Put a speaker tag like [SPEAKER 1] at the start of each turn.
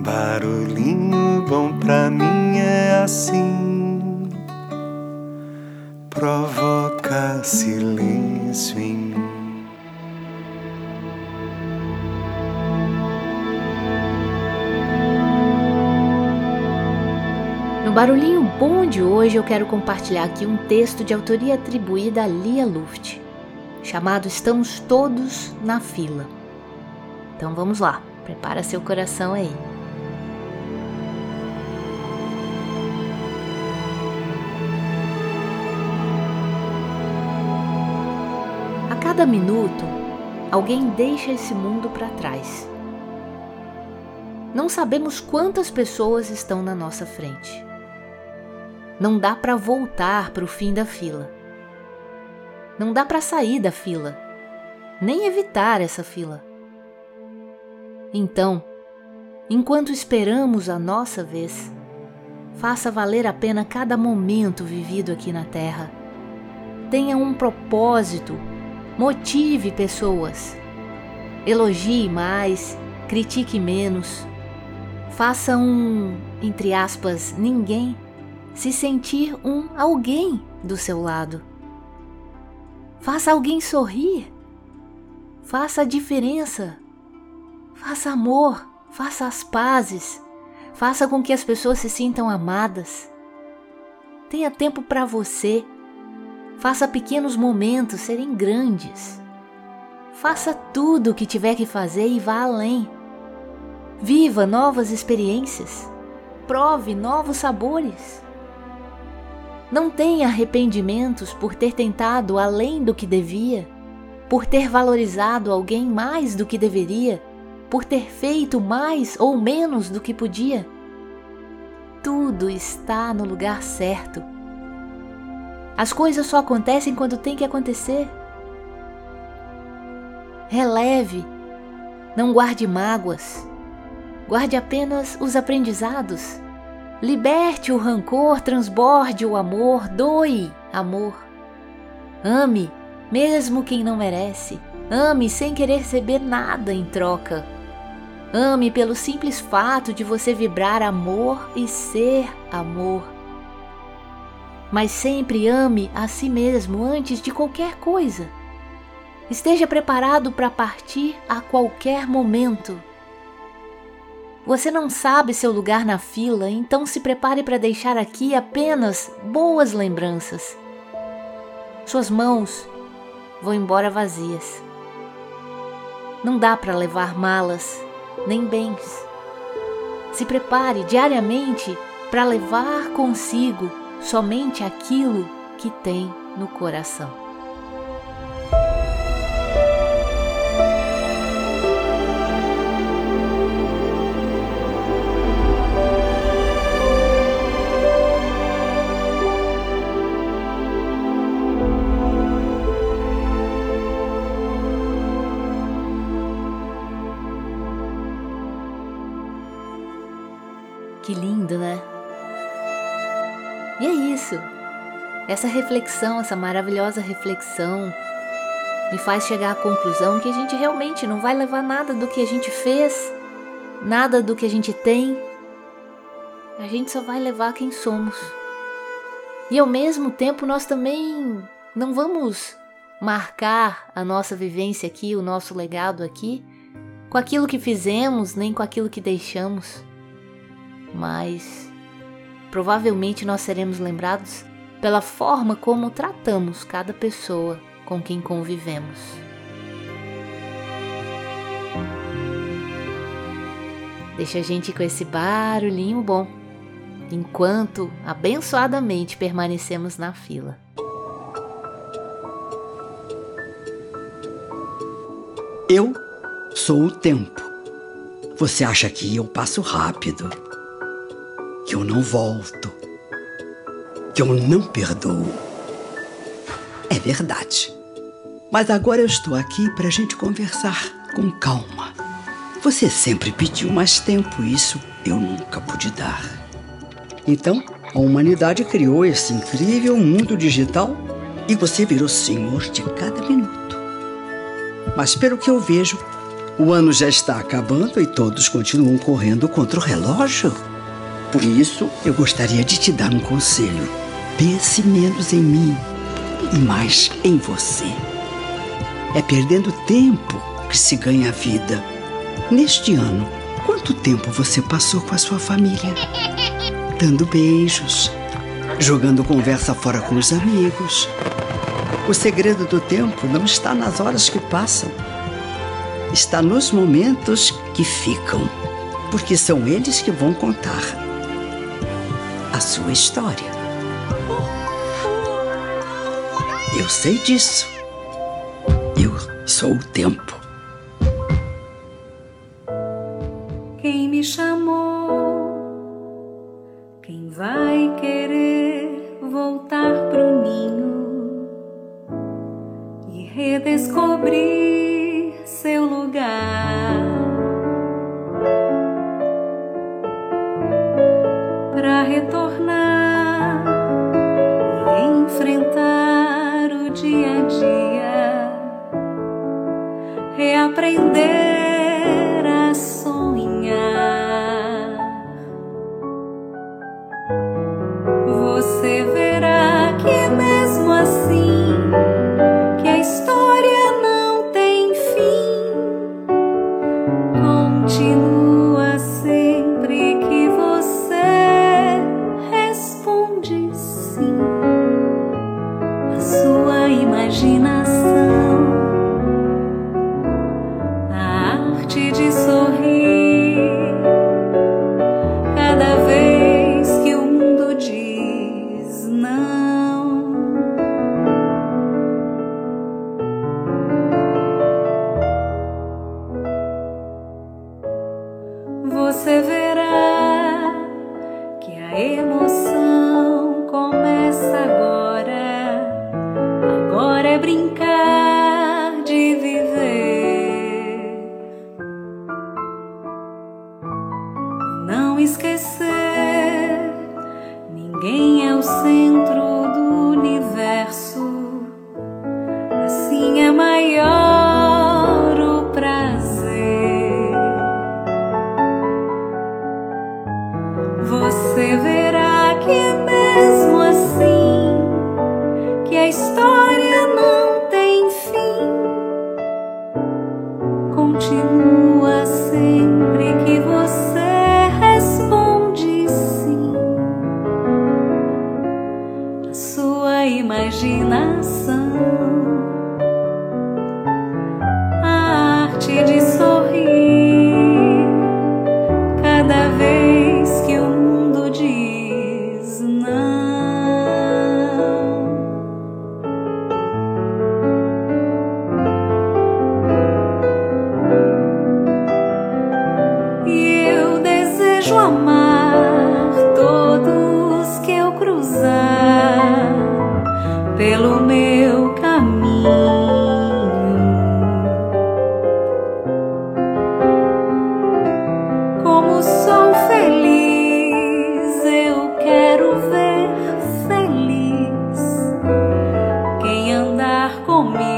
[SPEAKER 1] Barulhinho bom pra mim é assim, provoca silêncio em mim.
[SPEAKER 2] No Barulhinho Bom de hoje eu quero compartilhar aqui um texto de autoria atribuída a Lia Luft, chamado Estamos Todos na Fila. Então vamos lá, prepara seu coração aí. Cada minuto, alguém deixa esse mundo para trás. Não sabemos quantas pessoas estão na nossa frente. Não dá para voltar para o fim da fila. Não dá para sair da fila, nem evitar essa fila. Então, enquanto esperamos a nossa vez, faça valer a pena cada momento vivido aqui na Terra. Tenha um propósito, motive pessoas. Elogie mais, critique menos. Faça um, entre aspas, ninguém se sentir um alguém do seu lado. Faça alguém sorrir. Faça a diferença. Faça amor, faça as pazes. Faça com que as pessoas se sintam amadas. Tenha tempo para você. Faça pequenos momentos serem grandes. Faça tudo o que tiver que fazer e vá além. Viva novas experiências. Prove novos sabores. Não tenha arrependimentos por ter tentado além do que devia, por ter valorizado alguém mais do que deveria, por ter feito mais ou menos do que podia. Tudo está no lugar certo. As coisas só acontecem quando tem que acontecer. Releve, não guarde mágoas, guarde apenas os aprendizados. Liberte o rancor, transborde o amor, doe amor. Ame, mesmo quem não merece. Ame sem querer receber nada em troca. Ame pelo simples fato de você vibrar amor e ser amor. Mas sempre ame a si mesmo antes de qualquer coisa. Esteja preparado para partir a qualquer momento. Você não sabe seu lugar na fila, então se prepare para deixar aqui apenas boas lembranças. Suas mãos vão embora vazias. Não dá para levar malas nem bens. Se prepare diariamente para levar consigo somente aquilo que tem no coração. Que lindo, né? E é isso. Essa reflexão, essa maravilhosa reflexão, me faz chegar à conclusão que a gente realmente não vai levar nada do que a gente fez, nada do que a gente tem. A gente só vai levar quem somos. E ao mesmo tempo, nós também não vamos marcar a nossa vivência aqui, o nosso legado aqui, com aquilo que fizemos, nem com aquilo que deixamos mas provavelmente nós seremos lembrados pela forma como tratamos cada pessoa com quem convivemos. Deixa a gente com esse barulhinho bom, enquanto abençoadamente permanecemos na fila.
[SPEAKER 3] Eu sou o tempo. Você acha que eu passo rápido? Que eu não volto, que eu não perdoo. É verdade. Mas agora eu estou aqui para a gente conversar com calma. Você sempre pediu mais tempo, isso eu nunca pude dar. Então, a humanidade criou esse incrível mundo digital e você virou senhor de cada minuto. Mas pelo que eu vejo, O ano já está acabando e todos continuam correndo contra o relógio. Por isso, eu gostaria de te dar um conselho. Pense menos em mim e mais em você. É perdendo tempo que se ganha a vida. Neste ano, quanto tempo você passou com a sua família? Dando beijos, jogando conversa fora com os amigos. O segredo do tempo não está nas horas que passam está nos momentos que ficam, porque são eles que vão contar a sua história. Eu sei disso. Eu sou o tempo.
[SPEAKER 4] Quem me chamou? Quem vai querer voltar pro ninho e redescobrir? seu lugar para retornar e enfrentar o dia a dia, reaprender você 共鸣。